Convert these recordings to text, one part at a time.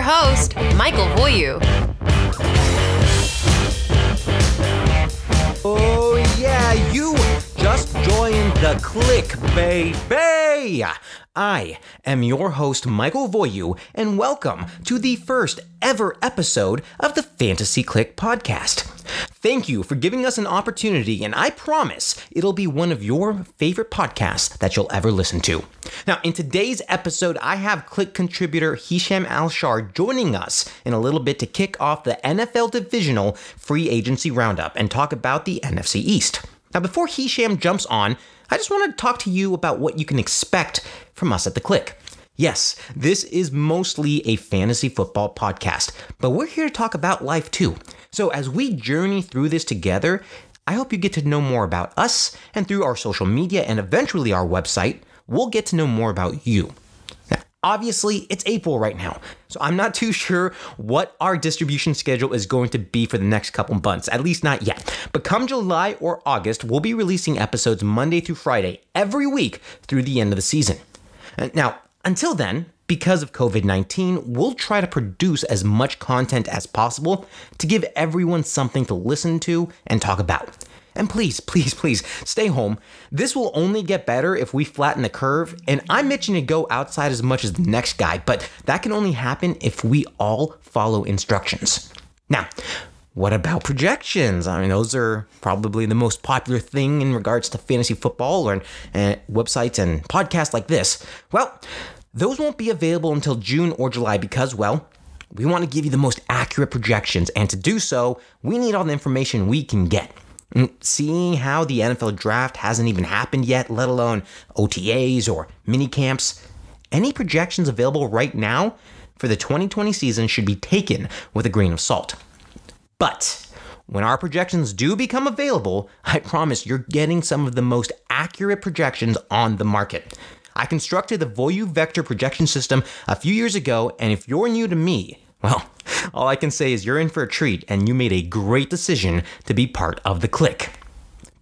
Your host, Michael Voyu. Oh, yeah, you just joined the Kliq, baby. I am your host, Michael Voyu, and welcome to the first ever episode of the Fantasy Kliq podcast. Thank you for giving us an opportunity, and I promise it'll be one of your favorite podcasts that you'll ever listen to. Now, in today's episode, I have Kliq contributor Hesham Alshar joining us in a little bit to kick off the NFL Divisional Free Agency Roundup and talk about the NFC East. Now, before Hesham jumps on, I just want to talk to you about what you can expect from us at The Kliq. Yes, this is mostly a fantasy football podcast, but we're here to talk about life too. So as we journey through this together, I hope you get to know more about us, and through our social media and eventually our website, we'll get to know more about you. Obviously, it's April right now, so I'm not too sure what our distribution schedule is going to be for the next couple months, at least not yet. But come July or August, we'll be releasing episodes Monday through Friday every week through the end of the season. Uh, now, until then, because of COVID 19, we'll try to produce as much content as possible to give everyone something to listen to and talk about. And please, please, please stay home. This will only get better if we flatten the curve. And I'm itching to go outside as much as the next guy, but that can only happen if we all follow instructions. Now, what about projections? I mean, those are probably the most popular thing in regards to fantasy football or and websites and podcasts like this. Well, those won't be available until June or July because, well, we want to give you the most accurate projections, and to do so, we need all the information we can get. Seeing how the NFL draft hasn't even happened yet, let alone OTAs or mini camps, any projections available right now for the 2020 season should be taken with a grain of salt. But when our projections do become available, I promise you're getting some of the most accurate projections on the market. I constructed the Voyu Vector projection system a few years ago, and if you're new to me, well, all I can say is you're in for a treat and you made a great decision to be part of the Kliq.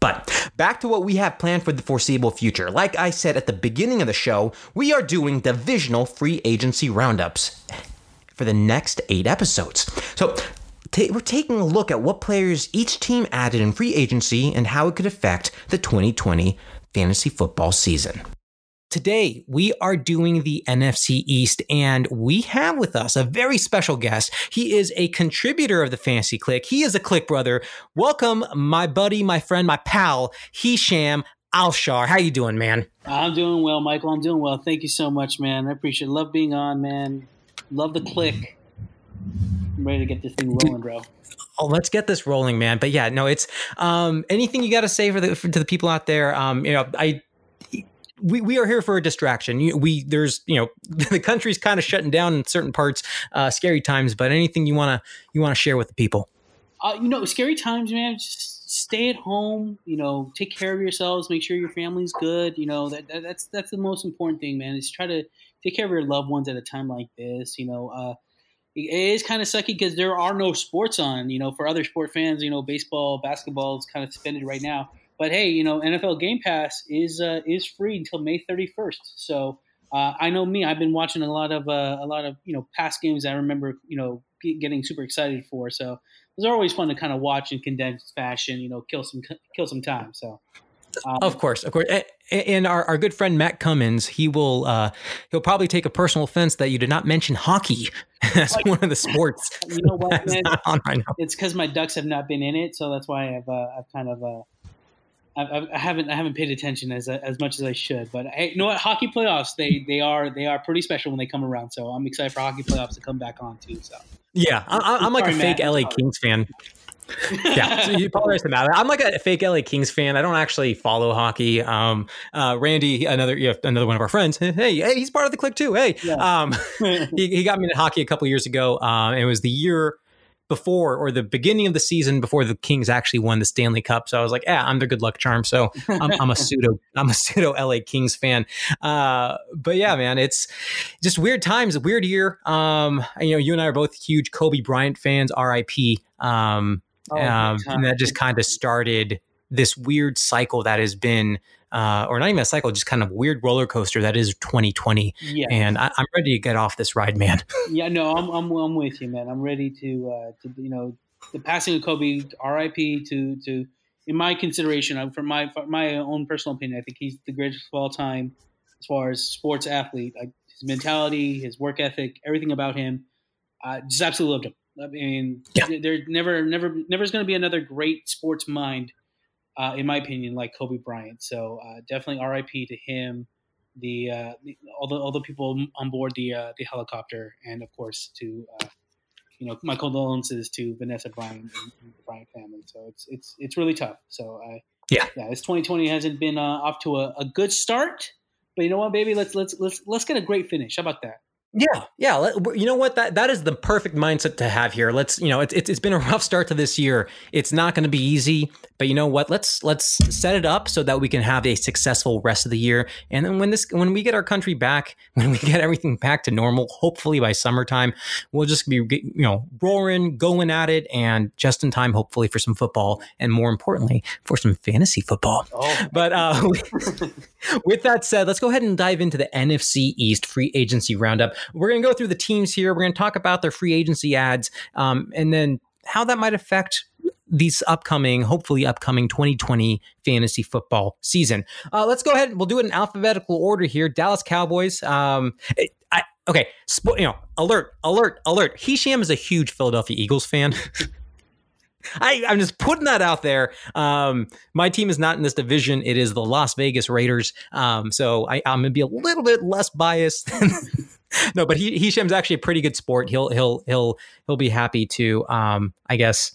But back to what we have planned for the foreseeable future. Like I said at the beginning of the show, we are doing divisional free agency roundups for the next eight episodes. So we're taking a look at what players each team added in free agency and how it could affect the 2020 fantasy football season. Today, we are doing the NFC East, and we have with us a very special guest. He is a contributor of the Fantasy Kliq. He is a Kliq brother. Welcome, my buddy, my friend, my pal, Hesham Alshar. How you doing, man? I'm doing well, Michael. I'm doing well. Thank you so much, man. I appreciate it. Love being on, man. Love the Kliq. I'm ready to get this thing rolling, bro. Oh, let's get this rolling, man. But yeah, no, it's um, anything you got to say for the for, to the people out there. Um, you know, I we, we are here for a distraction. We there's you know the country's kind of shutting down in certain parts, uh, scary times. But anything you wanna you wanna share with the people? Uh, you know, scary times, man. Just stay at home. You know, take care of yourselves. Make sure your family's good. You know that, that that's that's the most important thing, man. Is try to take care of your loved ones at a time like this. You know, uh, it is kind of sucky because there are no sports on. You know, for other sport fans, you know, baseball, basketball is kind of suspended right now. But hey, you know, NFL Game Pass is uh, is free until May 31st. So uh, I know me, I've been watching a lot of uh, a lot of you know past games. I remember you know getting super excited for. So are always fun to kind of watch in condensed fashion. You know, kill some kill some time. So. Um, of course, of course, and our, our good friend Matt Cummins, he will uh, he'll probably take a personal offense that you did not mention hockey as like, one of the sports. You know what, man? It's because my Ducks have not been in it, so that's why I've uh, I've kind of uh, I, I, haven't I haven't paid attention as as much as I should. But hey, you know what? Hockey playoffs they they are they are pretty special when they come around. So I'm excited for hockey playoffs to come back on too. So yeah, I, am like Sorry, a fake Matt, LA Kings fan. yeah, so you apologize for that. I'm like a fake LA Kings fan. I don't actually follow hockey. Um, uh, Randy, another you know, another one of our friends. Hey, hey, he's part of the Kliq too. Hey, yeah. um, he, he got me into hockey a couple years ago. Um, it was the year before or the beginning of the season before the Kings actually won the Stanley Cup. So I was like, yeah, I'm their good luck charm. So I'm, I'm a pseudo, I'm a pseudo LA Kings fan. Uh, but yeah, man, it's just weird times, a weird year. Um, you know, you and I are both huge Kobe Bryant fans, RIP. Um, oh, um, and that just kind of started this weird cycle that has been uh, or not even a cycle, just kind of weird roller coaster that is 2020. Yeah. And I, am ready to get off this ride, man. yeah, no, I'm, I'm, I'm with you, man. I'm ready to, uh, to, you know, the passing of Kobe, RIP to, to, in my consideration, from my, from my own personal opinion, I think he's the greatest of all time as far as sports athlete. Like his mentality, his work ethic, everything about him, I just absolutely loved him. I mean, yeah. there never, never, never is going to be another great sports mind, uh, in my opinion, like Kobe Bryant. So uh, definitely R.I.P. to him, the, uh, the, all the all the people on board the uh, the helicopter, and of course to uh, you know my condolences to Vanessa Bryant and, and, the Bryant family. So it's it's it's really tough. So I yeah yeah this 2020 hasn't been uh, off to a, a good start, but you know what, baby, let's let's let's let's get a great finish. How about that? Yeah, yeah. You know what? That that is the perfect mindset to have here. Let's, you know, it's it's been a rough start to this year. It's not going to be easy, but you know what? Let's let's set it up so that we can have a successful rest of the year. And then when this when we get our country back, when we get everything back to normal, hopefully by summertime, we'll just be you know roaring, going at it, and just in time, hopefully for some football, and more importantly, for some fantasy football. Oh. But uh, with that said, let's go ahead and dive into the NFC East free agency roundup. We're going to go through the teams here. We're going to talk about their free agency ads um, and then how that might affect these upcoming, hopefully upcoming 2020 fantasy football season. Uh, let's go ahead. And we'll do it in alphabetical order here. Dallas Cowboys. Um, I, okay, you know, alert, alert, alert. Hesham is a huge Philadelphia Eagles fan. I, am just putting that out there. Um, my team is not in this division. It is the Las Vegas Raiders. Um, so I, am gonna be a little bit less biased. no, but he, Hesham's actually a pretty good sport. He'll he'll he'll he'll be happy to, um, I guess,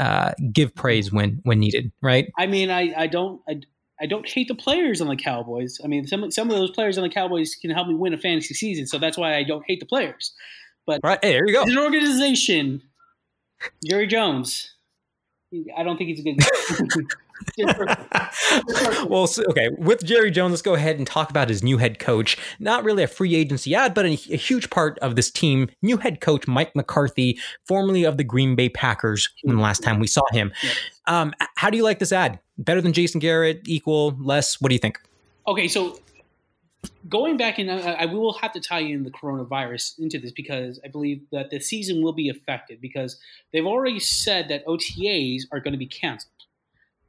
uh, give praise when when needed. Right. I mean, I I don't I, I don't hate the players on the Cowboys. I mean, some some of those players on the Cowboys can help me win a fantasy season, so that's why I don't hate the players. But right, hey, there you go. As an organization, Jerry Jones I don't think he's a good. well, so, okay. With Jerry Jones, let's go ahead and talk about his new head coach. Not really a free agency ad, but a, a huge part of this team. New head coach Mike McCarthy, formerly of the Green Bay Packers, when the last time we saw him. Um, how do you like this ad? Better than Jason Garrett? Equal? Less? What do you think? Okay, so going back and I, I will have to tie in the coronavirus into this because I believe that the season will be affected because they've already said that OTAs are going to be canceled.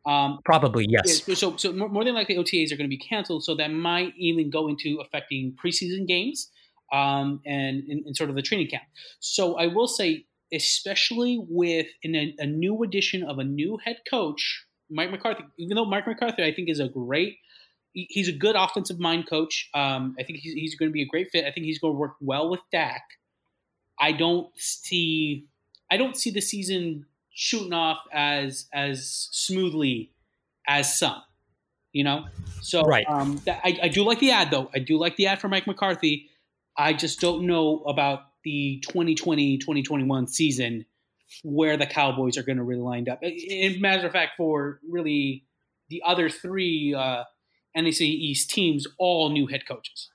Um, Probably yes. So, so more than likely OTAs are going to be canceled. So that might even go into affecting preseason games um, and in, sort of the training camp. So I will say, especially with in a, a new addition of a new head coach, Mike McCarthy. Even though Mike McCarthy, I think, is a great he's a good offensive mind coach. Um, I think he's, he's going to be a great fit. I think he's going to work well with Dak. I don't see I don't see the season shooting off as as smoothly as some. You know, so right. Um, that, I, I do like the ad though. I do like the ad for Mike McCarthy. I just don't know about the 2020-2021 season where the Cowboys are going to really line up. In matter of fact, for really the other three uh, NFC East teams all new head coaches.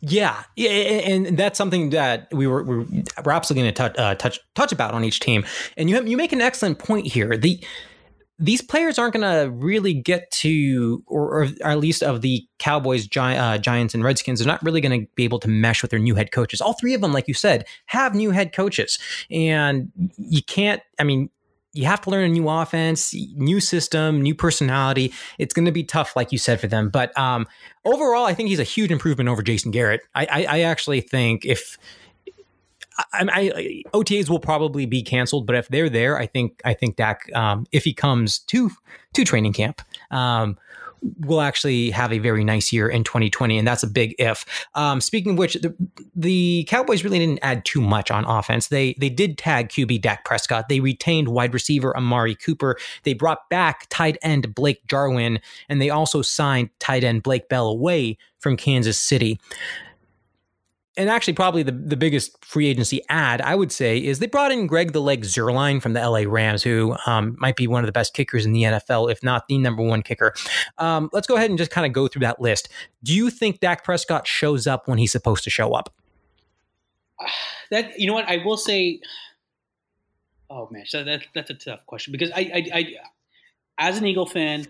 Yeah, yeah, and that's something that we were we're, we're absolutely going to touch, uh, touch touch about on each team. And you have, you make an excellent point here. The these players aren't going to really get to, or, or, at least of the Cowboys, Gi- uh, Giants, and Redskins, they're not really going to be able to mesh with their new head coaches. All three of them, like you said, have new head coaches, and you can't. I mean, you have to learn a new offense, new system, new personality. It's going to be tough, like you said, for them. But um, overall, I think he's a huge improvement over Jason Garrett. I, I, I actually think if I, I, OTAs will probably be canceled, but if they're there, I think I think Dak, um, if he comes to to training camp, um, will actually have a very nice year in 2020, and that's a big if. Um, speaking of which, the, the, Cowboys really didn't add too much on offense. They they did tag QB Dak Prescott. They retained wide receiver Amari Cooper. They brought back tight end Blake Jarwin, and they also signed tight end Blake Bell away from Kansas City and actually probably the, the biggest free agency ad I would say is they brought in Greg the Leg Zuerlein from the LA Rams, who um, might be one of the best kickers in the NFL, if not the number one kicker. Um, let's go ahead and just kind of go through that list. Do you think Dak Prescott shows up when he's supposed to show up? That you know what I will say. Oh man, so that, that's a tough question because I, I, I as an Eagle fan,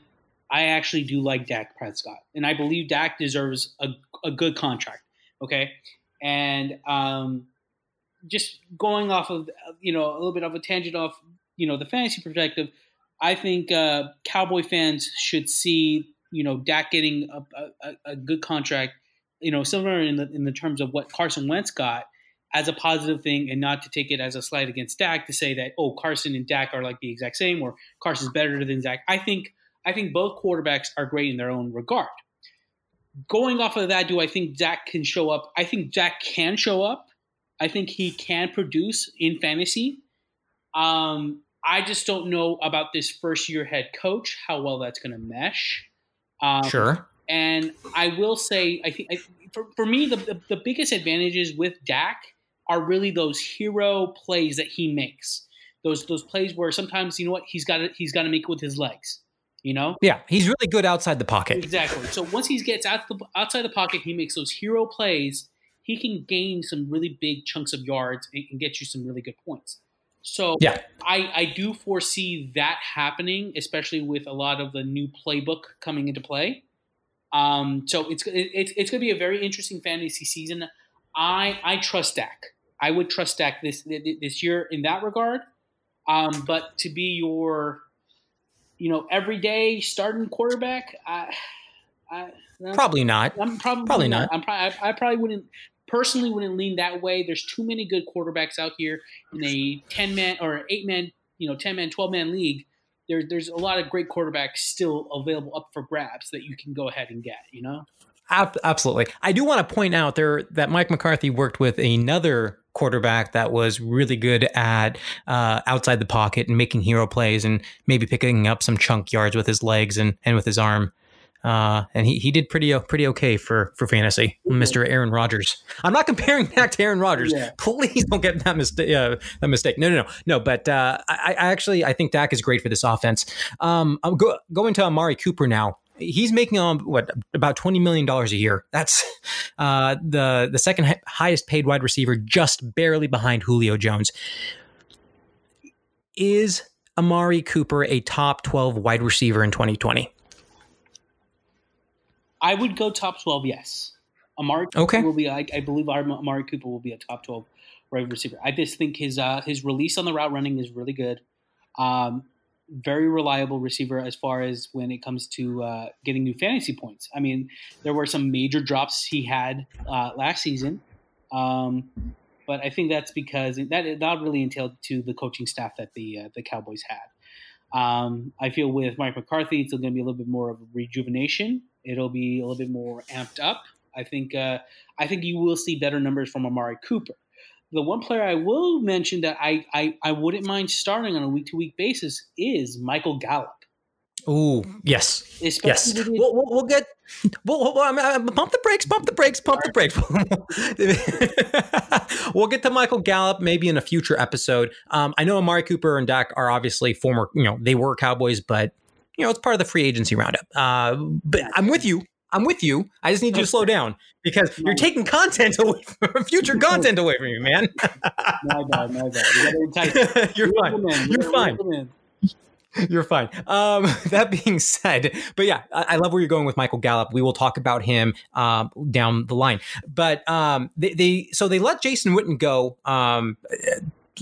I actually do like Dak Prescott, and I believe Dak deserves a, a good contract. Okay, and um, just going off of you know a little bit of a tangent off you know the fantasy perspective, I think uh, Cowboy fans should see you know Dak getting a, a, a good contract, you know similar in the in the terms of what Carson Wentz got as a positive thing, and not to take it as a slight against Dak to say that oh Carson and Dak are like the exact same or Carson's better than Dak. I think I think both quarterbacks are great in their own regard. Going off of that, do I think Dak can show up? I think Dak can show up. I think he can produce in fantasy. Um, I just don't know about this first year head coach, how well that's going to mesh. Um, sure. And I will say, I think I, for, for me, the, the, the biggest advantages with Dak are really those hero plays that he makes. Those those plays where sometimes you know what he's got to, he's got to make it with his legs. You know? Yeah, he's really good outside the pocket. Exactly. So once he gets out the, outside the pocket, he makes those hero plays. He can gain some really big chunks of yards and, and get you some really good points. So yeah. I, I do foresee that happening, especially with a lot of the new playbook coming into play. Um, so it's it's it's going to be a very interesting fantasy season. I I trust Dak. I would trust Dak this this year in that regard. Um, but to be your you know everyday starting quarterback, I, I probably not. I'm probably, probably not. I'm probably I, I probably wouldn't personally wouldn't lean that way. There's too many good quarterbacks out here in a ten man or eight man, you know, ten man, twelve man league there, there's a lot of great quarterbacks still available up for grabs that you can go ahead and get. You know. Absolutely. I do want to point out there that Mike McCarthy worked with another quarterback that was really good at uh, outside the pocket and making hero plays and maybe picking up some chunk yards with his legs and, and with his arm. Uh, and he, he did pretty pretty okay for for fantasy, Mister Aaron Rodgers. I'm not comparing back to Aaron Rodgers. Yeah. Please don't get that mistake. Uh, that mistake. No, no, no, no. But uh, I, I, actually I think Dak is great for this offense. Um, I'm go, going to Amari Cooper now. He's making um what about twenty million dollars a year. That's uh, the the second highest paid wide receiver, just barely behind Julio Jones. Is Amari Cooper a top twelve wide receiver in 2020? I would go top twelve. Yes, Amari okay. will be. I, I believe our Amari Cooper will be a top twelve wide receiver. I just think his uh, his release on the route running is really good. Um, very reliable receiver as far as when it comes to uh, getting new fantasy points. I mean, there were some major drops he had uh, last season, um, but I think that's because that that really entailed to the coaching staff that the uh, the Cowboys had. Um, I feel with Mike McCarthy, it's going to be a little bit more of a rejuvenation It'll be a little bit more amped up. I think uh, I think you will see better numbers from Amari Cooper. The one player I will mention that I, I, I wouldn't mind starting on a week to week basis is Michael Gallup. Oh yes, Especially yes. We'll, we'll, we'll, get. We'll, we'll, pump the brakes, pump the brakes, pump the brakes. we'll get to Michael Gallup maybe in a future episode. Um, I know Amari Cooper and Dak are obviously former. You know they were Cowboys, but you know, it's part of the free agency roundup. Uh, but I'm with you. I'm with you. I just need you to slow down because you're taking content away from future content away from you, man. my bad, my bad. You are fine. You're fine. You're fine. Um, that being said, but yeah, I, I, love where you're going with Michael Gallup. We will talk about him um, down the line. But um, they, they, so they let Jason Witten go.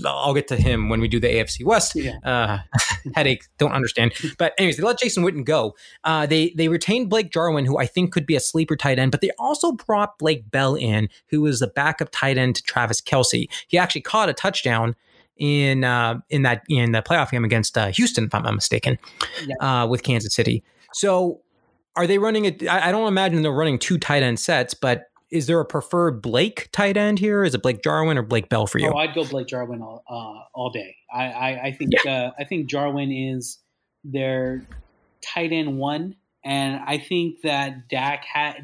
I'll get to him when we do the AFC West. Yeah. Uh, headache, don't understand. But anyways, they let Jason Witten go. Uh, they they retained Blake Jarwin, who I think could be a sleeper tight end, but they also brought Blake Bell in, who was the backup tight end to Travis Kelce. He actually caught a touchdown in uh, in that in the playoff game against uh, Houston, if I'm not mistaken, yeah. uh, with Kansas City. So, are they running it? I don't imagine they're running two tight end sets, but is there a preferred Blake tight end here? Is it Blake Jarwin or Blake Bell for you? Oh, I'd go Blake Jarwin all, uh, all day. I, I, I think yeah. uh, I think Jarwin is their tight end one, and I think that Dak ha-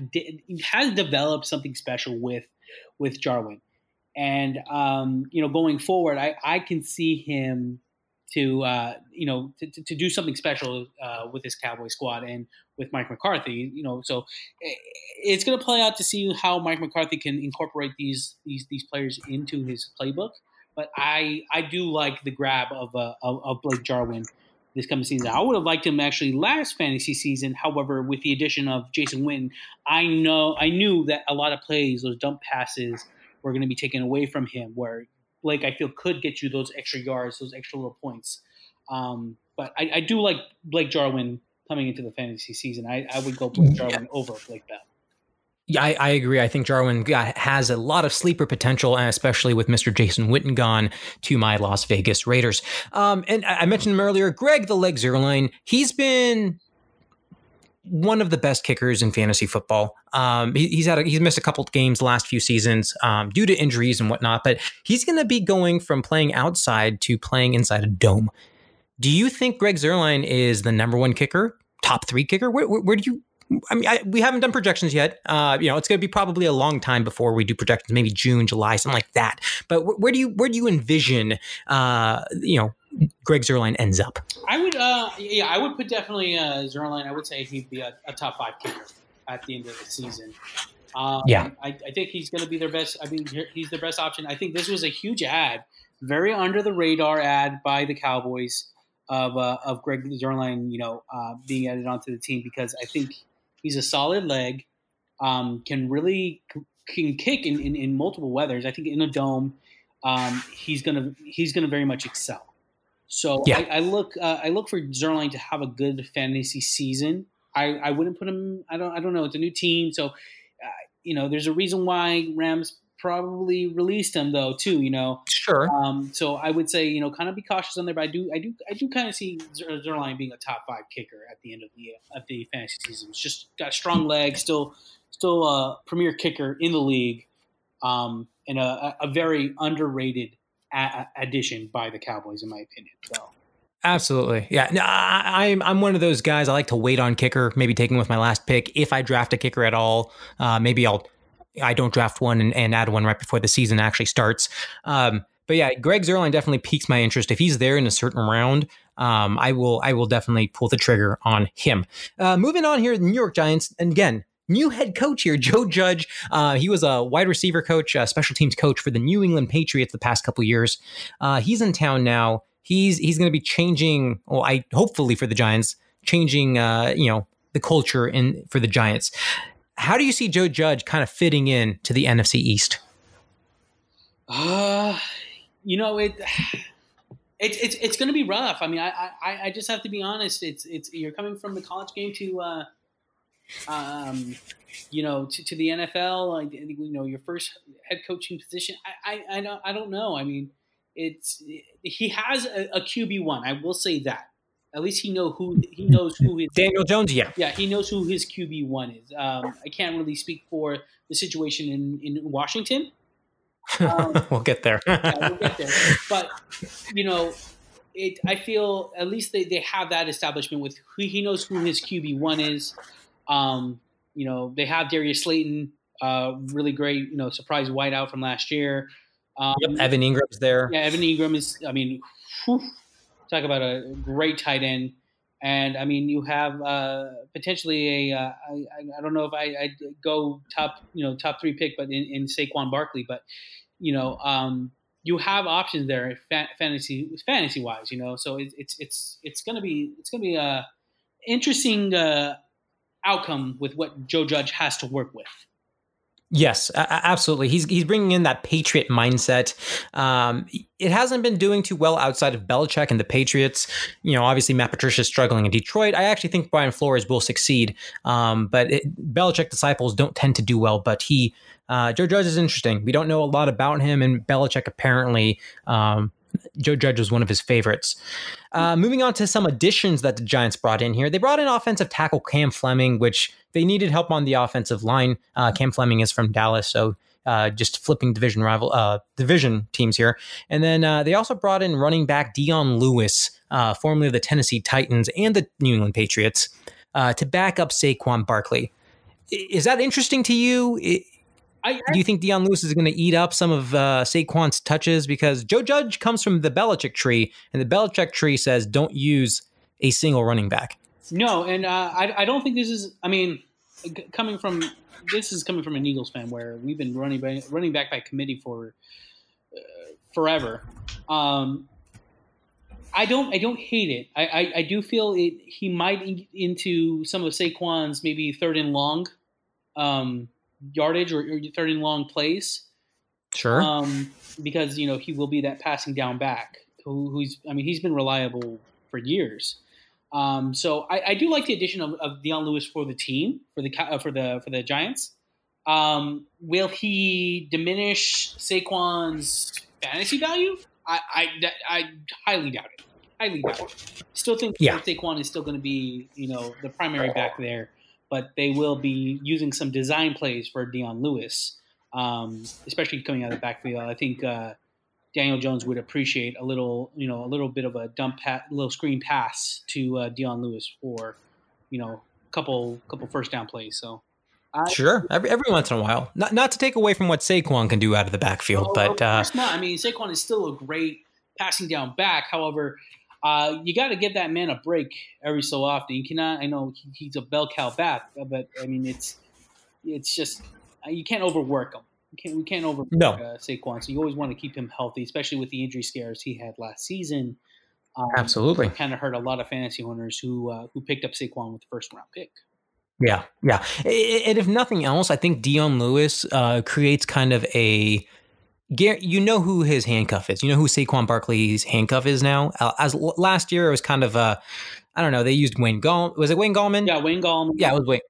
has developed something special with with Jarwin, and um, you know going forward, I, I can see him to uh, you know to, to, do something special uh, with this Cowboy squad and with Mike McCarthy. You know, so eh, it's going to play out to see how Mike McCarthy can incorporate these these these players into his playbook. But I I do like the grab of uh, of, of Blake Jarwin this coming season. I would have liked him actually last fantasy season. However, with the addition of Jason Witten, I know I knew that a lot of plays, those dump passes, were going to be taken away from him. Where Blake, I feel, could get you those extra yards, those extra little points. Um, but I, I, do like Blake Jarwin coming into the fantasy season. I, I would go Blake Jarwin yeah. over Blake Bell. Yeah, I, I, agree. I think Jarwin has a lot of sleeper potential, and especially with Mr. Jason Witten gone to my Las Vegas Raiders. Um, and I mentioned him earlier, Greg the Leg Zuerlein. He's been one of the best kickers in fantasy football. Um, he, he's had a, he's missed a couple games last few seasons um, due to injuries and whatnot, but he's going to be going from playing outside to playing inside a dome. Do you think Greg Zuerlein is the number one kicker, top three kicker? Where, where, where do you I mean, I, we haven't done projections yet. Uh, you know, it's going to be probably a long time before we do projections, maybe June, July, something like that. But wh- where do you where do you envision, uh, you know, Greg Zuerlein ends up? I would, uh, yeah, I would put definitely uh, Zuerlein. I would say he'd be a, a top five kicker at the end of the season. Um, yeah, I, I, think he's going to be their best. I mean, he's the best option. I think this was a huge ad, very under the radar ad by the Cowboys of uh, of Greg Zuerlein, you know, uh, being added onto the team because I think He's a solid leg. Um, can really can kick in, in, in, multiple weathers. I think in a dome, um, he's gonna he's gonna very much excel. So yeah. I, I, look uh, I look for Zuerlein to have a good fantasy season. I, I wouldn't put him. I don't I don't know. It's a new team, so uh, you know there's a reason why Rams probably released him though too. You know, sure. Um, so I would say you know kind of be cautious on there, but I do I do I do kind of see Zuerlein being a top five kicker at the end of the of the fantasy season. It's just got a strong leg, still still a premier kicker in the league, um, and a, a very underrated a- addition by the Cowboys in my opinion. So. Absolutely, yeah. No, I, am I'm, I'm one of those guys. I like to wait on kicker, maybe taking with my last pick if I draft a kicker at all. Uh, maybe I'll I don't draft one and, and add one right before the season actually starts. Um, but yeah, Greg Zuerlein definitely piques my interest. If he's there in a certain round, um, I will I will definitely pull the trigger on him. Uh, moving on here, the New York Giants, and again, new head coach here, Joe Judge. Uh, he was a wide receiver coach, a special teams coach for the New England Patriots the past couple years. Uh, he's in town now. He's he's going to be changing. Well, I hopefully for the Giants, changing. Uh, you know the culture in for the Giants. How do you see Joe Judge kind of fitting in to the NFC East? Uh, you know it. It's it's it's going to be rough. I mean, I, I I just have to be honest. It's it's you're coming from the college game to, uh, um, you know, to, to the NFL. I, You know, your first head coaching position. I I I don't I don't know. I mean, it's he has a, a QB one. I will say that. At least he know who he knows who his Daniel Jones. Yeah, yeah, he knows who his QB one is. Um, I can't really speak for the situation in in Washington. Um, we'll get there. yeah, we'll get there. But you know, it. I feel at least they, they have that establishment with who he knows who his QB one is. Um, you know, they have Darius Slayton, uh, really great. You know, surprise whiteout from last year. Um, yep, Evan Engram's there. Yeah, Evan Engram is. I mean, whew, talk about a great tight end. And I mean, you have uh, potentially a uh, I, I don't know if I I go top you know top three pick, but in, in Saquon Barkley, but you know um, you have options there fantasy fantasy wise, you know. So it, it's it's it's gonna be it's gonna be a interesting uh, outcome with what Joe Judge has to work with. Yes, absolutely. He's he's bringing in that Patriot mindset. Um, it hasn't been doing too well outside of Belichick and the Patriots. You know, obviously Matt Patricia is struggling in Detroit. I actually think Brian Flores will succeed, um, but it, Belichick disciples don't tend to do well. But he, uh, Joe Judge is interesting. We don't know a lot about him, and Belichick apparently um, Joe Judge was one of his favorites. Uh, moving on to some additions that the Giants brought in here. They brought in offensive tackle Cam Fleming, which they needed help on the offensive line. Uh, Cam Fleming is from Dallas, so uh, just flipping division rival uh, division teams here. And then uh, they also brought in running back Dion Lewis, uh, formerly of the Tennessee Titans and the New England Patriots, to back up Saquon Barkley. Is that interesting to you? I, I, do you think Dion Lewis is going to eat up some of uh, Saquon's touches? Because Joe Judge comes from the Belichick tree, and the Belichick tree says don't use a single running back. No, and uh, I, I don't think this is. I mean, coming from this is coming from an Eagles fan where we've been running by, running back by committee for uh, forever. Um, I don't I don't hate it. I, I, I do feel it. He might in, into some of Saquon's maybe third and long um, yardage or, or third and long plays. Sure. Um, because you know he will be that passing down back who, who's I mean he's been reliable for years. Um, so I, I, do like the addition of, of Dion Lewis for the team for the uh, for the for the Giants. Um, will he diminish Saquon's fantasy value? I, I, I highly doubt it. Highly doubt it. Still think yeah. Saquon is still going to be you know the primary back there, but they will be using some design plays for Dion Lewis, um, especially coming out of the backfield. I think. Uh, Daniel Jones would appreciate a little, you know, a little bit of a dump, pat, little screen pass to uh, Dion Lewis for, you know, a couple couple first down plays. So, I, sure, every every once in a while, not not to take away from what Saquon can do out of the backfield, but uh, not. I mean, Saquon is still a great passing down back. However, uh, you got to give that man a break every so often. You cannot. I know he's a bell cow back, but I mean, it's it's just you can't overwork him. We can't we can't over no. uh, Saquon. So you always want to keep him healthy, especially with the injury scares he had last season. Um, Absolutely, kind of hurt a lot of fantasy owners who uh, who picked up Saquon with the first round pick. Yeah, yeah, and if nothing else, I think Dion Lewis uh, creates kind of a. You know who his handcuff is. You know who Saquon Barkley's handcuff is now. Uh, as last year, it was kind of a, I don't know. They used Wayne Gall. Was it Wayne Gallman? Yeah, Wayne Gallman. Yeah, it was Wayne.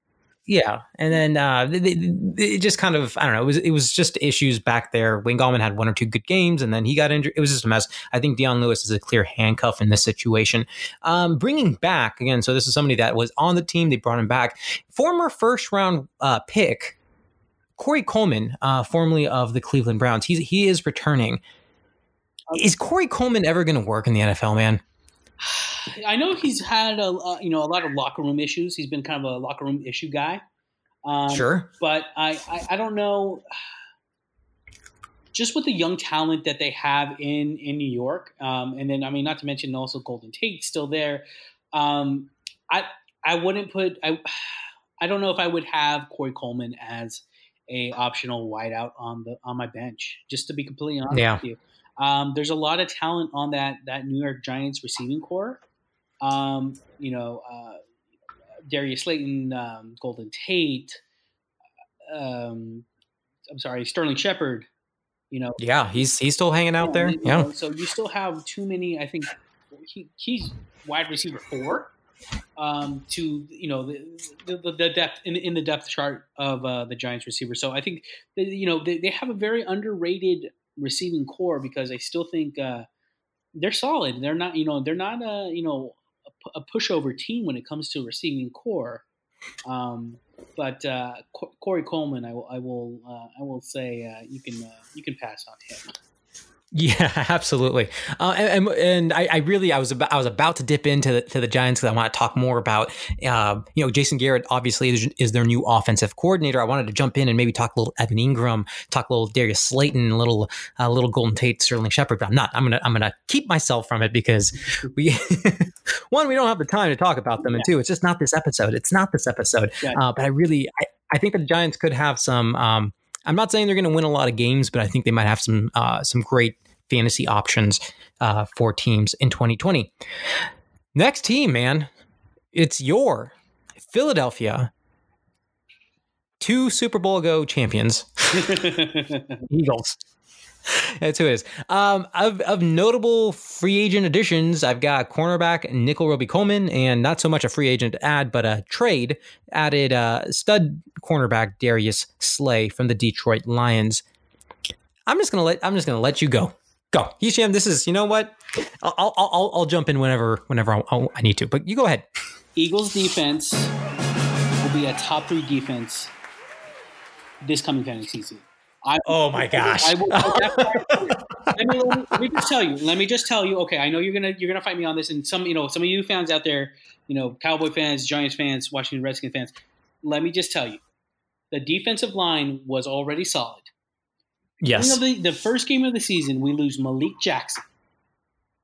Yeah, and then uh, it just kind of I don't know. It was it was just issues back there. Wayne Gallman had one or two good games, and then he got injured. It was just a mess. I think Dion Lewis is a clear handcuff in this situation. Um, bringing back again, so this is somebody that was on the team. They brought him back. Former first round uh, pick Corey Coleman, uh, formerly of the Cleveland Browns. He's he is returning. Is Corey Coleman ever going to work in the NFL, man? I know he's had a you know a lot of locker room issues. He's been kind of a locker room issue guy. Um, sure, but I, I, I don't know. Just with the young talent that they have in in New York, um, and then I mean, not to mention also Golden Tate still there. Um, I I wouldn't put I I don't know if I would have Corey Coleman as a optional wideout on the on my bench. Just to be completely honest yeah. with you, um, there's a lot of talent on that that New York Giants receiving corps. Um, you know, uh, Darius Slayton, um, Golden Tate. Um, I'm sorry, Sterling Shepard. You know, yeah, he's he's still hanging out yeah, there. yeah. Know, so you still have too many. I think he, he's wide receiver four. Um, to you know the, the, the depth in, in the depth chart of uh, the Giants receiver. So I think you know they, they have a very underrated receiving corps because I still think uh, they're solid. They're not, you know, they're not a, you know, a, a pushover team when it comes to receiving corps. Um, but uh, Corey Coleman, I will, I will, uh, I will say uh, you can, uh, you can pass on him. Yeah, absolutely. Uh, and and I, I, really I was about I was about to dip into the, to the Giants because I want to talk more about uh, you know Jason Garrett obviously is, is, their new offensive coordinator. I wanted to jump in and maybe talk a little Evan Engram, talk a little Darius Slayton, a little a little Golden Tate, Sterling Shepard. But I'm not. I'm gonna I'm gonna keep myself from it because we one we don't have the time to talk about them, yeah. and two it's just not this episode. It's not this episode. Yeah. Uh, but I really I, I think the Giants could have some. Um, I'm not saying they're going to win a lot of games, but I think they might have some uh, some great fantasy options uh, for teams in 2020. Next team, man, it's your Philadelphia, two Super Bowl go champions, Eagles. That's who it is. Um, of, of notable free agent additions, I've got cornerback Nickell Robey-Coleman, and not so much a free agent add, but a trade added uh, stud cornerback Darius Slay from the Detroit Lions. I'm just gonna let I'm just gonna let you go. Go, Hesham. This is you know what? I'll I'll I'll, I'll jump in whenever whenever I, I need to, but you go ahead. Eagles defense will be a top three defense this coming fantasy season. I, oh my gosh! I, will, let, me, let, me, just tell you. Let me just tell you. Okay, I know you're gonna you're gonna fight me on this, and some you know some of you fans out there, you know, Cowboy fans, Giants fans, Washington Redskins fans. Let me just tell you, the defensive line was already solid. Yes. The, the first game of the season, we lose Malik Jackson.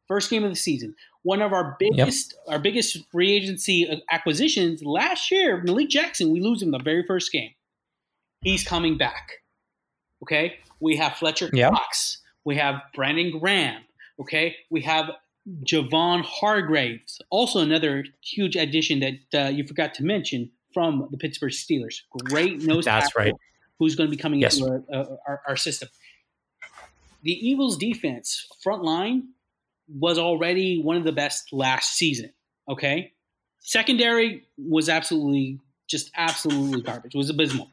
First game of the season, one of our biggest yep. our biggest free agency uh, acquisitions last year. Malik Jackson, we lose him the very first game. He's coming back. Okay, we have Fletcher yep. Cox. We have Brandon Graham. Okay, we have Javon Hargraves, also another huge addition that uh, you forgot to mention from the Pittsburgh Steelers. Great nose That's tackle right. who's going to be coming Yes. into our, uh, our, our system. The Eagles' defense front line was already one of the best last season. Okay, secondary was absolutely just absolutely garbage. It was abysmal.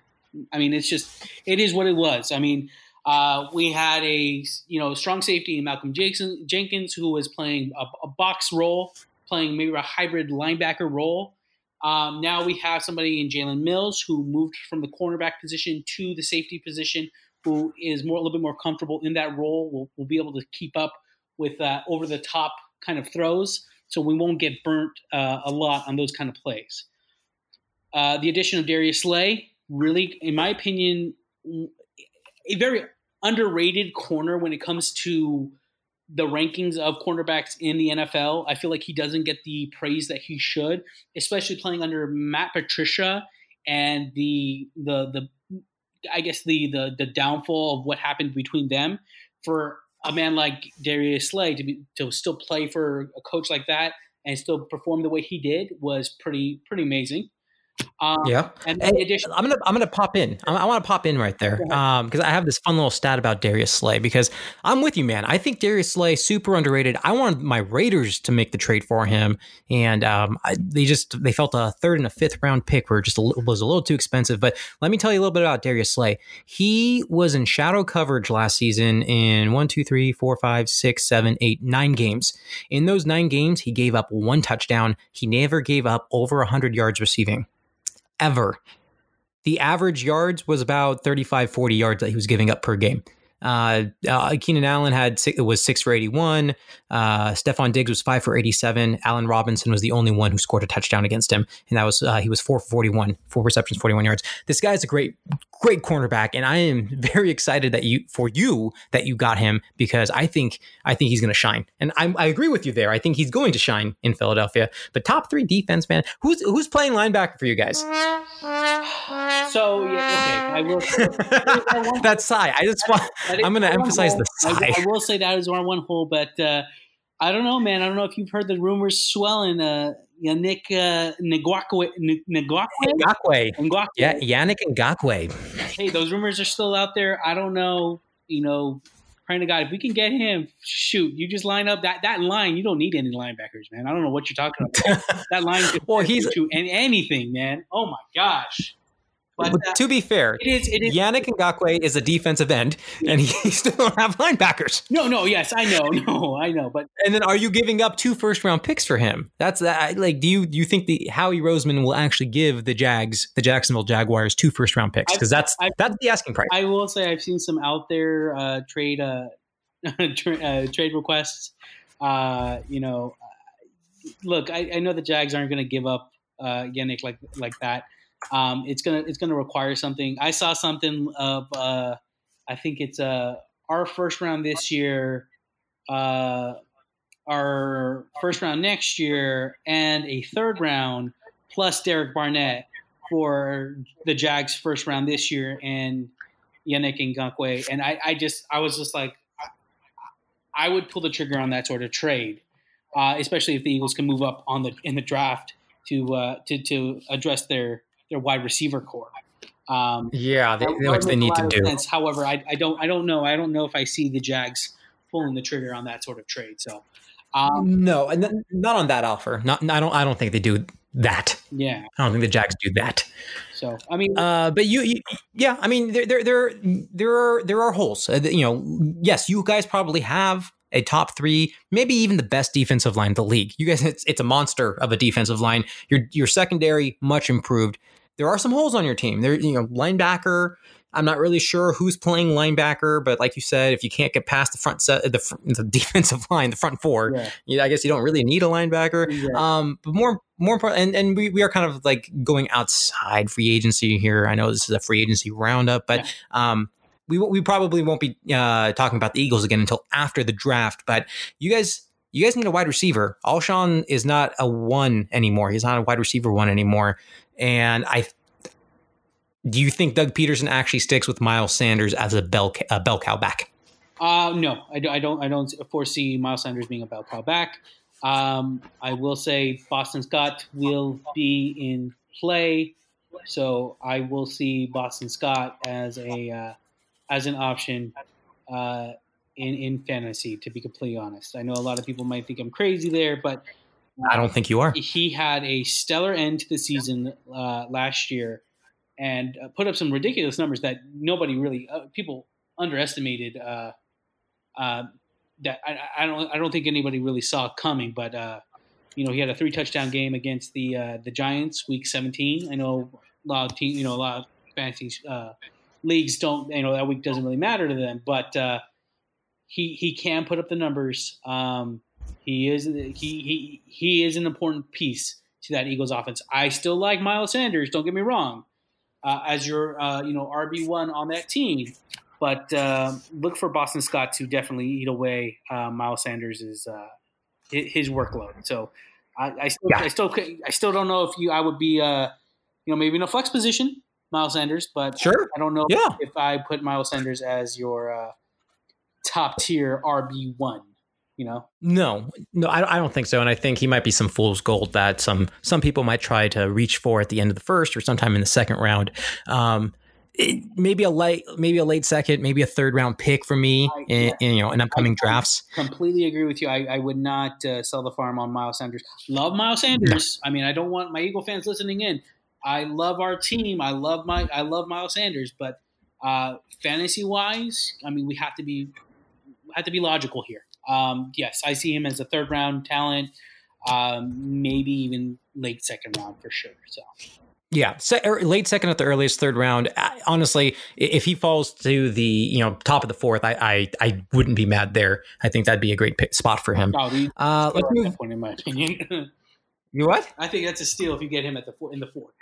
I mean, it's just it is what it was. I mean, uh, we had a you know strong safety in Malcolm Jackson, Jenkins who was playing a, a box role, playing maybe a hybrid linebacker role. Um, now we have somebody in Jalen Mills who moved from the cornerback position to the safety position, who is more a little bit more comfortable in that role. Will will be able to keep up with uh, over the top kind of throws, so we won't get burnt uh, a lot on those kind of plays. Uh, the addition of Darius Slay, really, in my opinion, a very underrated corner when it comes to the rankings of cornerbacks in the NFL. I feel like he doesn't get the praise that he should, especially playing under Matt Patricia and the the the I guess the the the downfall of what happened between them for a man like Darius Slay to be to still play for a coach like that and still perform the way he did was pretty pretty amazing. Um, Yeah. and Hey, addition, I'm gonna I'm gonna pop in. I, I want to pop in right there because I have this fun little stat about Darius Slay because I'm with you, man. I think Darius Slay super underrated. I wanted my Raiders to make the trade for him, and um, I, they just they felt a third and a fifth round pick were just a little, was a little too expensive. But let me tell you a little bit about Darius Slay. He was in shadow coverage last season in one, two, three, four, five, six, seven, eight, nine games. In those nine games, he gave up one touchdown. He never gave up over hundred yards receiving ever. The average yards was about 35, 40 yards that he was giving up per game. Uh, uh, Keenan Allen had six, was six for 81. Uh, Stefon Diggs was five for 87. Allen Robinson was the only one who scored a touchdown against him. And that was, uh, he was four for 41, four receptions, 41 yards. This guy's a great, great cornerback. And I am very excited that you, for you, that you got him because I think, I think he's going to shine. And I, I agree with you there. I think he's going to shine in Philadelphia. But top three defense, man, who's, who's playing linebacker for you guys? so yeah, okay, I will. That sigh. I just want. I'm going to emphasize the sigh. I, I will say that is one one hole, but uh, I don't know, man. I don't know if you've heard the rumors swelling. Uh, Yannick uh, Ngakoue, Ngakoue, Ngakoue. Ngakoue. Yeah, Yannick Ngakoue. Hey, those rumors are still out there. I don't know. You know, praying to God, if we can get him, shoot, you just line up that that line. You don't need any linebackers, man. I don't know what you're talking about. that line Well, he's- to and anything, man. Oh my gosh. But uh, to be fair, it is. It is. Yannick Ngakoue is a defensive end, and he still don't have linebackers. No, no. Yes, I know. No, I know. But And then, are you giving up two first round picks for him? That's that. Like, do you do you think the Howie Roseman will actually give the Jags, the Jacksonville Jaguars, two first round picks? Because that's I've- that's the asking price. I will say I've seen some out there uh, trade uh, tra- uh, trade requests. Uh, you know, uh, look, I, I know the Jags aren't going to give up uh, Yannick like like that. Um, it's gonna it's gonna require something. I saw something of uh, I think it's uh, our first round this year, uh, our first round next year, and a third round plus Derek Barnett for the Jags first round this year and Yannick Ngakoue. And I, I just I was just like I, would pull the trigger on that sort of trade, uh, especially if the Eagles can move up on the in the draft to uh, to to address their their wide receiver corps. Um, yeah, they, which they need to do. sense. However, I, I don't I don't know I don't know if I see the Jags pulling the trigger on that sort of trade. So, um, No, and then- not on that offer. Not, I don't. I don't think they do that. yeah. I don't think the Jags do that. So I mean, Uh, but you, you, yeah, I mean, there, there, there, there are there are holes. Uh, you know, yes, you guys probably have a top three, maybe even the best defensive line in the league. You guys, it's, it's a monster of a defensive line. Your your secondary much improved. There are some holes on your team. There, you know, linebacker. I'm not really sure who's playing linebacker, but like you said, if you can't get past the front set, the, the defensive line, the front four, yeah, you, I guess you don't really need a linebacker. yeah. Um, but more more important, and, and we, we are kind of like going outside free agency here. I know this is a free agency roundup, but um, we we probably won't be uh, talking about the Eagles again until after the draft. But you guys. You guys need a wide receiver. Alshon is not a one anymore. He's not a wide receiver one anymore. And I, do you think Doug Pederson actually sticks with Miles Sanders as a bell a bell cow back? Uh, no, I, I don't. I don't foresee Miles Sanders being a bell cow back. Um, I will say Boston Scott will be in play, so I will see Boston Scott as a uh, as an option uh, in in fantasy. To be completely honest, I know a lot of people might think I'm crazy there, but I don't think you are. he had a stellar end to the season uh, last year and uh, put up some ridiculous numbers that nobody really uh, people underestimated. Uh, uh, that I, I, don't I don't think anybody really saw coming. But uh, you know, he had a three touchdown game against the uh, the Giants, Week 17. I know a lot of team, you know, a lot of fantasy uh, leagues don't, you know, that week doesn't really matter to them, but uh, he he can put up the numbers. Um, he is he he he is an important piece to that Eagles offense. I still like Miles Sanders. Don't get me wrong, uh, as your uh, you know RB one on that team. But uh, look for Boston Scott to definitely eat away uh, Miles Sanders' uh, his workload. So I, I, still, Yeah. I still I still don't know if you I would be uh, you know maybe in a flex position Miles Sanders, but Sure. I don't know Yeah. if I put Miles Sanders as your uh, top tier RB one. You know, No, no, I, I don't think so. And I think he might be some fool's gold that some some people might try to reach for at the end of the first or sometime in the second round. Um, it, maybe a late, maybe a late second, maybe a third round pick for me, I- in, yeah. in, you know, in upcoming drafts. completely agree with you. I, I would not uh, sell the farm on Miles Sanders. Love Miles Sanders. I mean, I don't want my Eagle fans listening in. I love our team. I love my I love Miles Sanders, but uh, fantasy wise, I mean, we have to be have to be logical here. Um, yes, I see him as a third round talent, um, maybe even late second round for sure. So Yeah, se- er, late second at the earliest, third round. I, honestly, if he falls to the you know top of the fourth, I I, I wouldn't be mad there. I think that'd be a great spot for him. Uh, let's move. point, in my opinion. You what? I think that's a steal if you get him at the four, in the fourth.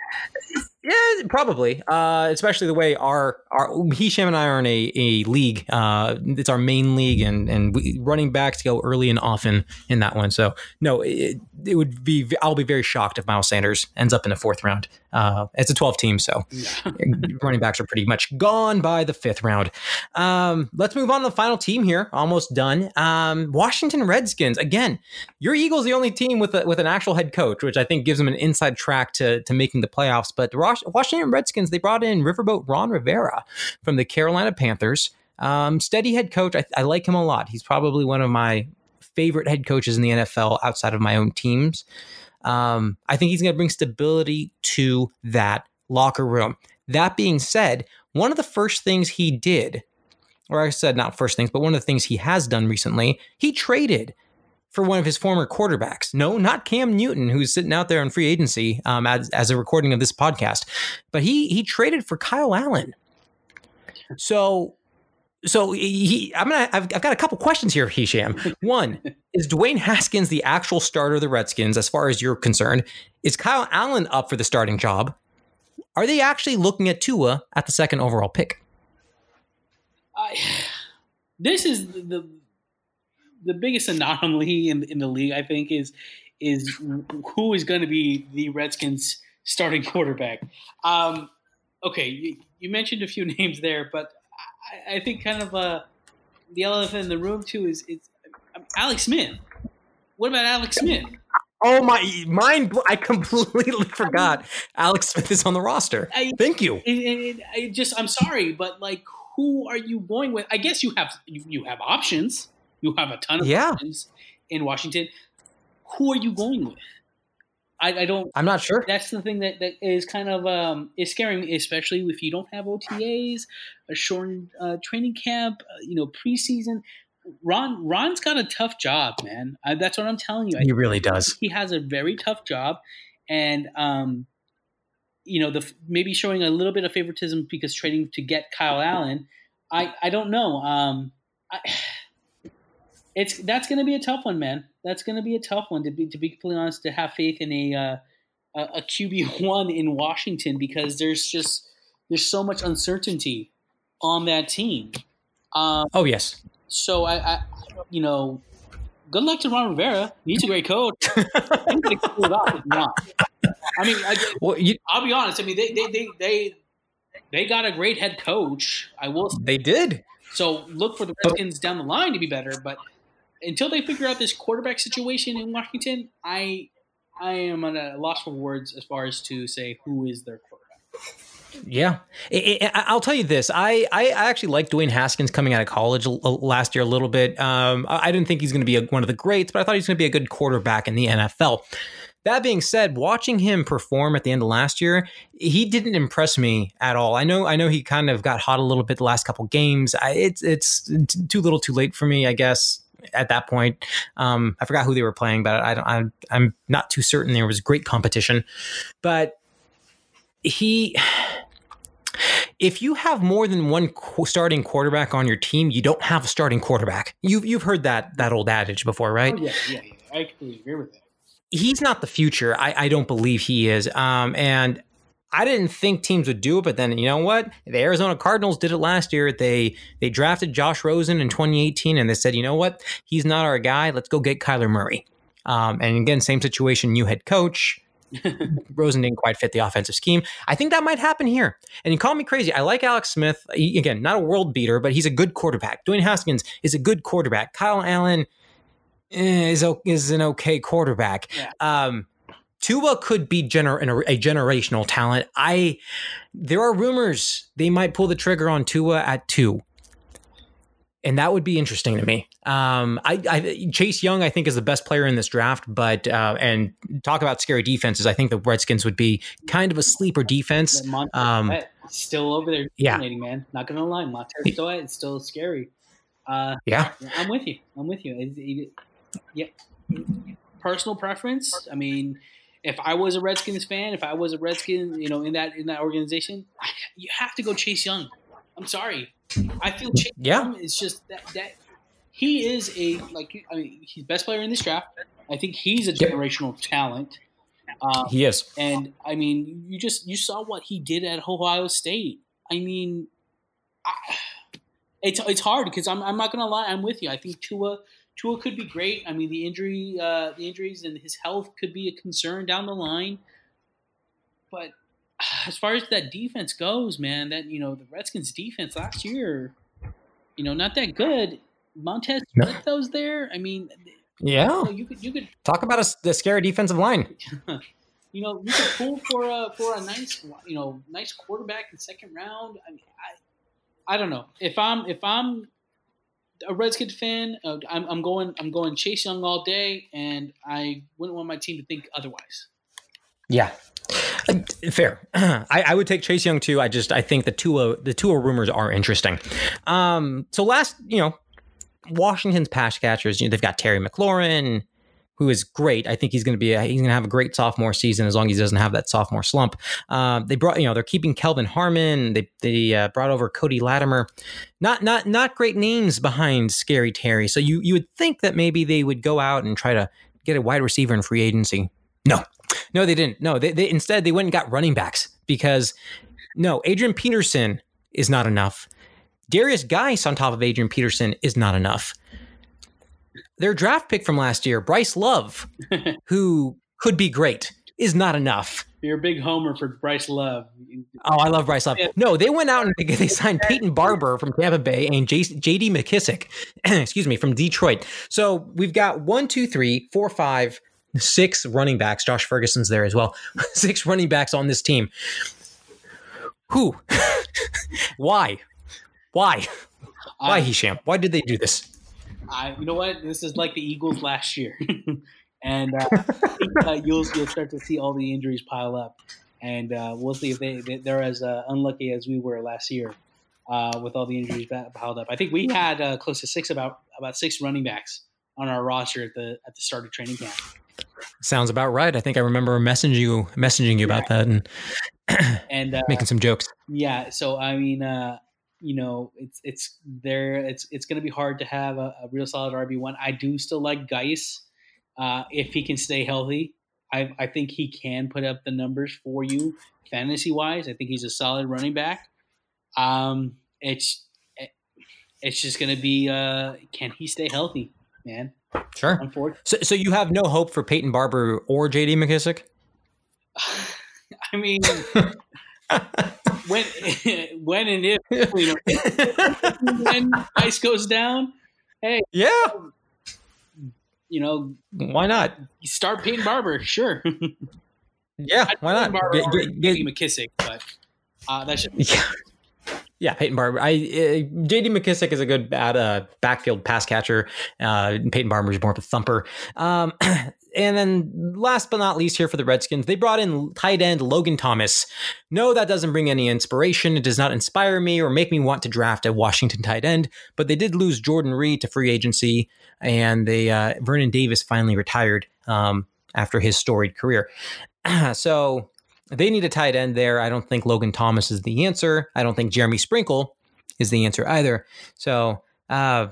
Yeah, probably. Uh, especially the way our our Hesham and I are in a, a league. Uh, it's our main league, and and we, running backs go early and often in that one. So no, it, it would be. I'll be very shocked if Miles Sanders ends up in the fourth round. Uh, it's a twelve team, so running backs are pretty much gone by the fifth round. Um, let's move on to the final team here. Almost done. Um, Washington Redskins. Again, your Eagles the only team with a, with an actual head coach, which I think gives them an inside track to to making the playoffs. But the Washington Redskins they brought in Riverboat Ron Rivera from the Carolina Panthers. Um, steady head coach. I, I like him a lot. He's probably one of my favorite head coaches in the NFL outside of my own teams. Um, I think he's going to bring stability to that locker room. That being said, one of the first things he did, or I said not first things, but one of the things he has done recently, he traded for one of his former quarterbacks. No, not Cam Newton, who's sitting out there in free agency um, as, as a recording of this podcast, but he he traded for Kyle Allen. So, so he, I'm gonna. I've, I've got a couple questions here, Hesham. One is Dwayne Haskins the actual starter of the Redskins, as far as you're concerned? Is Kyle Allen up for the starting job? Are they actually looking at Tua at the second overall pick? I, this is the the biggest anomaly in in the league. I think is is who is going to be the Redskins starting quarterback. Um, okay, you, you mentioned a few names there, but I, I think kind of uh, the elephant in the room too is it's um, Alex Smith. What about Alex Smith? Oh my mind! I completely forgot. Alex Smith is on the roster. I- Thank you. It, it, it, I just I'm sorry, but like, who are you going with? I guess you have you, you have options. You have a ton of Yeah. options in Washington. Who are you going with? I, I don't. I'm not sure. That's the thing that, that is kind of um, is scaring me, especially if you don't have OTAs, a shortened uh, training camp, uh, you know, preseason. Ron Ron's got a tough job, man. I, that's what I'm telling you. He really does. he has a very tough job, and um, you know, the maybe showing a little bit of favoritism because trading to get Kyle Allen. I I don't know. Um, I, it's that's going to be a tough one, man. That's going to be a tough one to be to be completely honest. To have faith in a uh, a, QB one in Washington because there's just there's so much uncertainty on that team. Um, Oh yes. so I, I, you know, good luck to Ron Rivera. He's a great coach. He's gonna pull it off if not. I mean, I, Well, you, I'll be honest. I mean, they, they, they, they, they got a great head coach. I will. say. they did. So look for the Redskins down the line to be better. But until they figure out this quarterback situation in Washington, I I am at a loss for words as far as to say who is their quarterback. Yeah, I'll tell you this. I, I actually like Dwayne Haskins coming out of college last year a little bit. Um, I didn't think he's going to be one of the greats, but I thought he's going to be a good quarterback in the NFL. That being said, watching him perform at the end of last year, he didn't impress me at all. I know, I know he kind of got hot a little bit the last couple games. I, it's it's too little, too late for me, I guess. At that point, um, I forgot who they were playing, but I, I, I'm not too certain. There was great competition, but he if you have more than one starting quarterback on your team, you don't have a starting quarterback. You've you've heard that that old adage before, right? Oh, yeah, yeah, yeah. I completely agree with that he's not the future. I, I don't believe he is. Um, and I didn't think teams would do it, but then you know what? The Arizona Cardinals did it last year. They they drafted Josh Rosen in 2018, and they said, you know what? He's not our guy. Let's go get Kyler Murray. Um, and again, same situation. New head coach. Rosen didn't quite fit the offensive scheme. I think that might happen here. And you call me crazy. I like Alex Smith. He, again, not a world beater, but he's a good quarterback. Dwayne Haskins is a good quarterback. Kyle Allen Eh, is is an okay quarterback. Yeah. Um, Tua could be gener- a generational talent. I there are rumors they might pull the trigger on Tua at two, and that would be interesting to me. Um, I, I, Chase Young, I think, is the best player in this draft. But uh, and talk about scary defenses. I think the Redskins would be kind of a sleeper defense. Um, still over there, yeah, man. Not gonna lie, Montez Sweat is still scary. Uh, yeah, I'm with you. I'm with you. It, it, yeah, personal preference. I mean, if I was a Redskins fan, if I was a Redskin, you know, in that in that organization, you have to go Chase Young. I'm sorry, I feel Chase yeah. Young is just that that he is a like I mean he's best player in this draft. I think he's a generational yep. talent. Um, he is, and I mean, you just you saw what he did at Ohio State. I mean, I, it's it's hard because I'm I'm not gonna lie, I'm with you. I think Tua Tua could be great. I mean, the injury, uh, the injuries, and his health could be a concern down the line. But as far as that defense goes, man, that you know the Redskins' defense last year, you know, not that good. Montez no. was there. I mean, yeah, you, know, you, could you could talk about a, the scary defensive line. you know, you could pull for a for a nice you know nice quarterback in second round. I mean, I I don't know if I'm if I'm a Redskins fan. Uh, I'm, I'm, going. I'm going Chase Young all day, and I wouldn't want my team to think otherwise. Yeah, uh, fair. I, I, would take Chase Young too. I just I think the Tua the Tua rumors are interesting. Um, so last you know, Washington's pass catchers. You know, they've got Terry McLaurin, who is great. I think he's going to be a, he's going to have a great sophomore season as long as he doesn't have that sophomore slump. Uh, they brought you know they're keeping Kelvin Harmon. They they uh, brought over Cody Latimer. Not not not great names behind Scary Terry. So you you would think that maybe they would go out and try to get a wide receiver in free agency. No, no, they didn't. No, they, they instead they went and got running backs because no, Adrian Peterson is not enough. Darius Guice on top of Adrian Peterson is not enough their draft pick from last year, Bryce Love, who could be great, is not enough. You're a big homer for Bryce Love. Oh, I love Bryce Love. No, they went out and they signed Peyton Barber from Tampa Bay and J.D. McKissic, excuse me, from Detroit. So we've got one, two, three, four, five, six running backs. Josh Ferguson's there as well. six running backs on this team. Who? Why? Why? Why, Hesham? Why did they do this? I, you know what? This is like the Eagles last year, and uh, I think uh, you'll you'll start to see all the injuries pile up, and uh, we'll see if they they're as uh, unlucky as we were last year uh, with all the injuries piled up. I think we had uh, close to six about about six running backs on our roster at the at the start of training camp. Sounds about right. I think I remember messaging you messaging you yeah. about that and and making some jokes. Yeah. So I mean you know, it's it's there. It's it's going to be hard to have a, a real solid RB one. I do still like Guice uh, if he can stay healthy. I, I think he can put up the numbers for you fantasy wise. I think he's a solid running back. Um, it's it's just going to be uh, can he stay healthy, man? Sure. So, so you have no hope for Peyton Barber or J.D. McKissic. I mean, when when and if you know when ice goes down, hey, yeah, you know, why not? Start Peyton Barber, sure. yeah, why not? Barber get, get, get, McKissic, but uh, that should. Be- Yeah. Yeah, Peyton Barber. I uh, J.D. McKissic is a good bad uh, backfield pass catcher. Uh, Peyton Barber is more of a thumper. Um, and then last but not least here for the Redskins, they brought in tight end Logan Thomas. No, that doesn't bring any inspiration. It does not inspire me or make me want to draft a Washington tight end. But they did lose Jordan Reed to free agency, and they uh, Vernon Davis finally retired um, after his storied career. so they need a tight end there. I don't think Logan Thomas is the answer. I don't think Jeremy Sprinkle is the answer either. So, uh,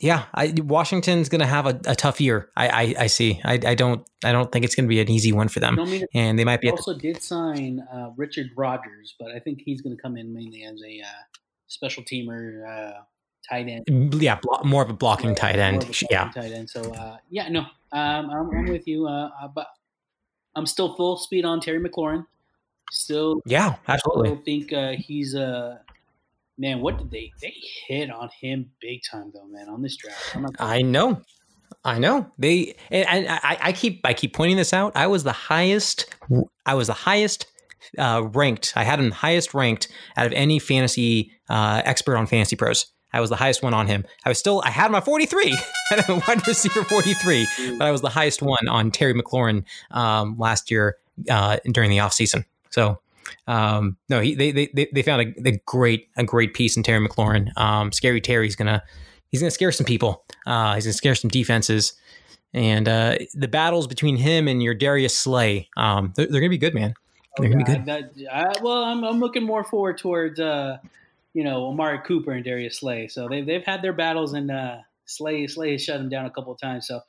yeah, I, Washington's going to have a, a, tough year. I, I, I see. I, I, don't. I don't think it's going to be an easy one for them. and they might be. Also, did sign uh, Richard Rodgers, but I think he's going to come in mainly as a uh, special teamer, uh, tight end. Yeah, blo- more of a blocking tight end. Blocking yeah, tight end. So uh, yeah, no, um, I'm, I'm, with you. Uh, uh, but I'm still full speed on Terry McLaurin. Still, yeah, absolutely. I think uh, he's a uh, man. What did they they hit on him big time though, man? On this draft, I know, I know. They and, and I, I keep I keep pointing this out. I was the highest. I was the highest uh, ranked. I had him highest ranked out of any fantasy uh, expert on Fantasy Pros. I was the highest one on him. I was still, I had at 43, had a wide receiver 43, but I was the highest one on Terry McLaurin um, last year uh, during the offseason. So, um, no, he, they, they, they found a, a, great, a great piece in Terry McLaurin. Um, Scary Terry's going to, he's going to scare some people. Uh, he's going to scare some defenses. And uh, the battles between him and your Darius Slay, um, they're, they're going to be good, man. They're going to be good. That, I, well, I'm, I'm looking more forward towards, uh, you know, Amari Cooper and Darius Slay. So they've they've had their battles, and uh, Slay Slay has shut them down a couple of times. So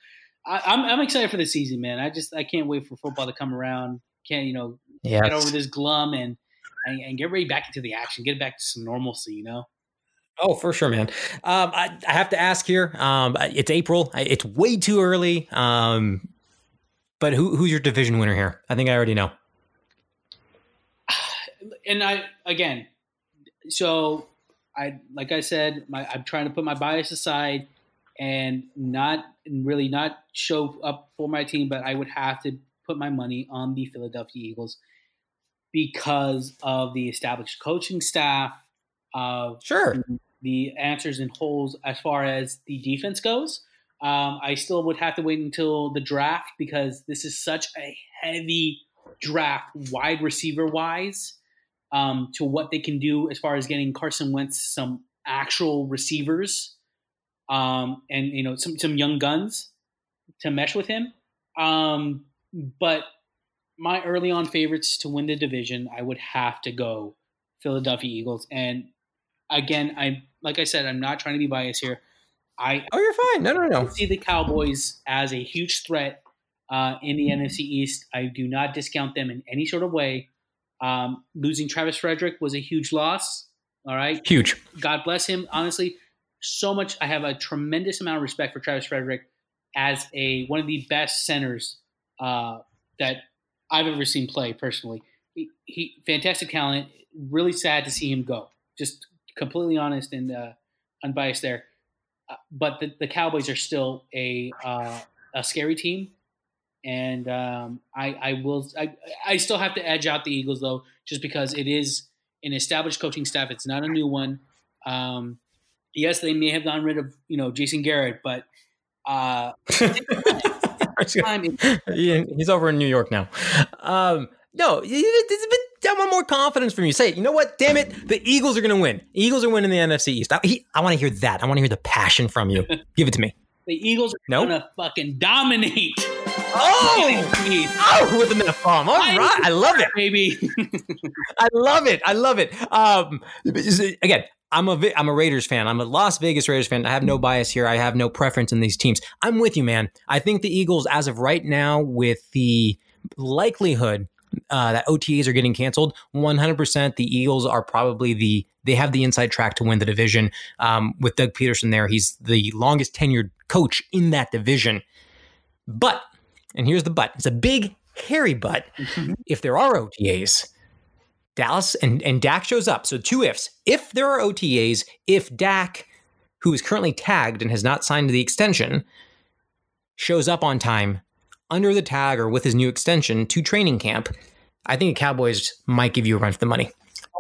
I, I'm, I'm excited for the season, man. I just I can't wait for football to come around. Can't you know yes. get over this glum and, and, and get ready back into the action. Get back to some normalcy. You know. Oh, for sure, man. Um, I, I, have to ask here. Um, it's April. It's way too early. Um, but who, who's your division winner here? I think I already know. And I again, so I like I said, my, I'm trying to put my bias aside and not and really not show up for my team, but I would have to put my money on the Philadelphia Eagles because of the established coaching staff, of sure the answers and holes as far as the defense goes. Um, I still would have to wait until the draft because this is such a heavy draft, wide receiver wise um, to what they can do as far as getting Carson Wentz some actual receivers um, and you know some some young guns to mesh with him. Um, but my early on favorites to win the division, I would have to go Philadelphia Eagles. And again, I like I said, I'm not trying to be biased here. I oh, you're fine. No, no, no. see the Cowboys as a huge threat uh, in the NFC East. I do not discount them in any sort of way. Um, losing Travis Frederick was a huge loss. All right. Huge. God bless him. Honestly, so much. I have a tremendous amount of respect for Travis Frederick as a one of the best centers uh, that I've ever seen play personally. He, he, fantastic talent. Really sad to see him go. Just completely honest and uh, unbiased there. Uh, but the, the, Cowboys are still a uh, a scary team and um, I, I will. I, I still have to edge out the Eagles though, just because it is an established coaching staff. It's not a new one. Um, yes, they may have gotten rid of you know Jason Garrett, but uh, he's over in New York now. Um, no, it's a bit. I want more confidence from you. Say, you know what? Damn it, the Eagles are going to win. Eagles are winning the NFC East. I, I want to hear that. I want to hear the passion from you. Give it to me. The Eagles are nope. going to fucking dominate. Oh, oh, with an F bomb. All right, I love it, baby. I love it. I love it. Um, again, I'm a I'm a Raiders fan. I'm a Las Vegas Raiders fan. I have no bias here. I have no preference in these teams. I'm with you, man. I think the Eagles, as of right now, with the likelihood uh, that OTAs are getting canceled, 100%. The Eagles are probably the they have the inside track to win the division. Um, with Doug Pederson there, he's the longest tenured coach in that division. But and here's the but. It's a big, hairy but. Mm-hmm. if there are OTAs, Dallas and, and Dak shows up. So two ifs. If there are OTAs, if Dak, who is currently tagged and has not signed the extension, shows up on time under the tag or with his new extension to training camp, I think the Cowboys might give you a run for the money.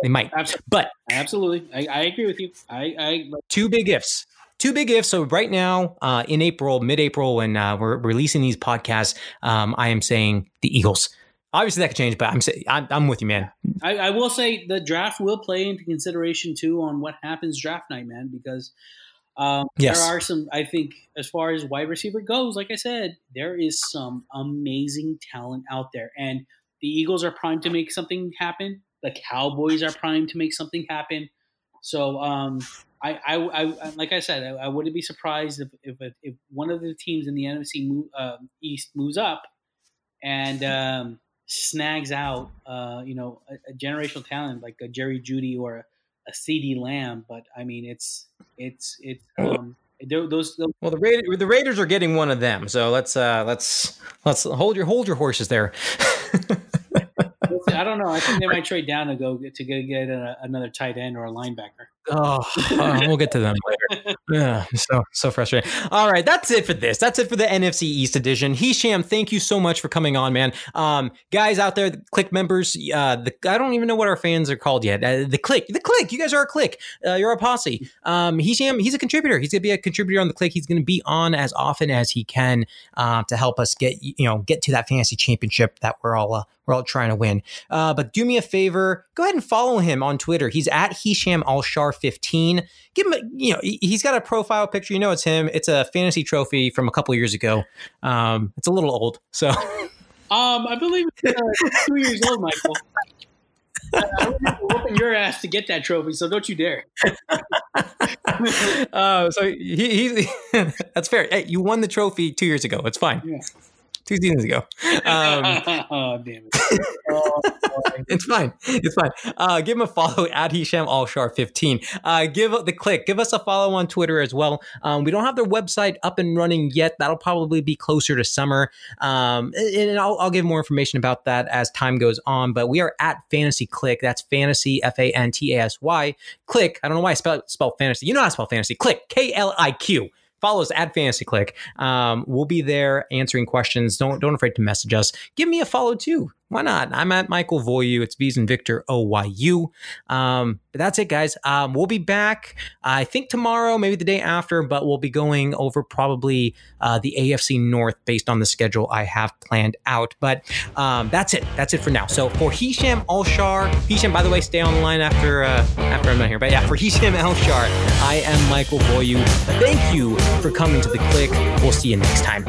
They might. Absolutely. But Absolutely, I, I agree with you. I, I two big ifs. Two big ifs. So right now, uh, in April, mid-April, when uh, we're releasing these podcasts, um, I am saying the Eagles. Obviously, that could change, but I'm saying I'm, I'm with you, man. I, I will say the draft will play into consideration too on what happens draft night, man, because um, Yes. there are some. I think as far as wide receiver goes, like I said, there is some amazing talent out there, and the Eagles are primed to make something happen. The Cowboys are primed to make something happen. So, um, I, I, I, like I said, I, I wouldn't be surprised if, if if one of the teams in the NFC move, uh, East moves up and um, snags out, uh, you know, a, a generational talent like a Jerry Jeudy or a, a CeeDee Lamb. But I mean, it's it's it's um, those, those Well, the Raiders, the Raiders are getting one of them, so let's uh, let's let's hold your hold your horses there. I don't know. I think they might trade down to go get, to go get a, another tight end or a linebacker. Oh, uh, we'll get to them later. Yeah, so so frustrating. All right, that's it for this. That's it for the NFC East edition. Hesham, thank you so much for coming on, man. Um, guys out there, the Kliq members, uh, the, I don't even know what our fans are called yet. Uh, the Kliq, the Kliq. You guys are a Click. Uh, you're a posse. Um, Hesham, he's a contributor. He's gonna be a contributor on the Kliq. He's gonna be on as often as he can uh, to help us get you know get to that fantasy championship that we're all uh, we're all trying to win. Uh, but do me a favor, go ahead and follow him on Twitter. He's at Hesham Alshar 15. Give him, a, you know, he- he's got a profile picture. You know, it's him. It's a fantasy trophy from a couple years ago. Um, it's a little old, so Um, I believe it's uh, two years old, Michael. I I whooping your ass to get that trophy, so don't you dare. uh, so he, he's that's fair. Hey, you won the trophy two years ago. It's fine. Yeah. Two seasons ago. Um, oh damn it! Oh. It's fine. It's fine. Uh, give him a follow at Hesham Alshar 15. Uh, give the Kliq. Give us a follow on Twitter as well. Um, we don't have their website up and running yet. That'll probably be closer to summer. Um, and and I'll, I'll give more information about that as time goes on. But we are at Fantasy Kliq. That's Fantasy F A N T A S Y. Kliq. I don't know why I spell, spell fantasy. You know how to spell fantasy. Kliq. K L I Q follow us at fantasy kliq. Um, we'll be there answering questions. Don't don't afraid to message us. Give me a follow too why not? I'm at michael voyu it's v's and victor oyu um, but that's it guys. Um, we'll be back i think tomorrow maybe the day after but we'll be going over probably uh, the afc north based on the schedule i have planned out. But um, that's it. That's it for now. So for hesham alshar hesham by the way stay on the line after uh, after i'm not here. But yeah for hesham alshar i am michael voyu thank you for coming to the kliq we'll see you next time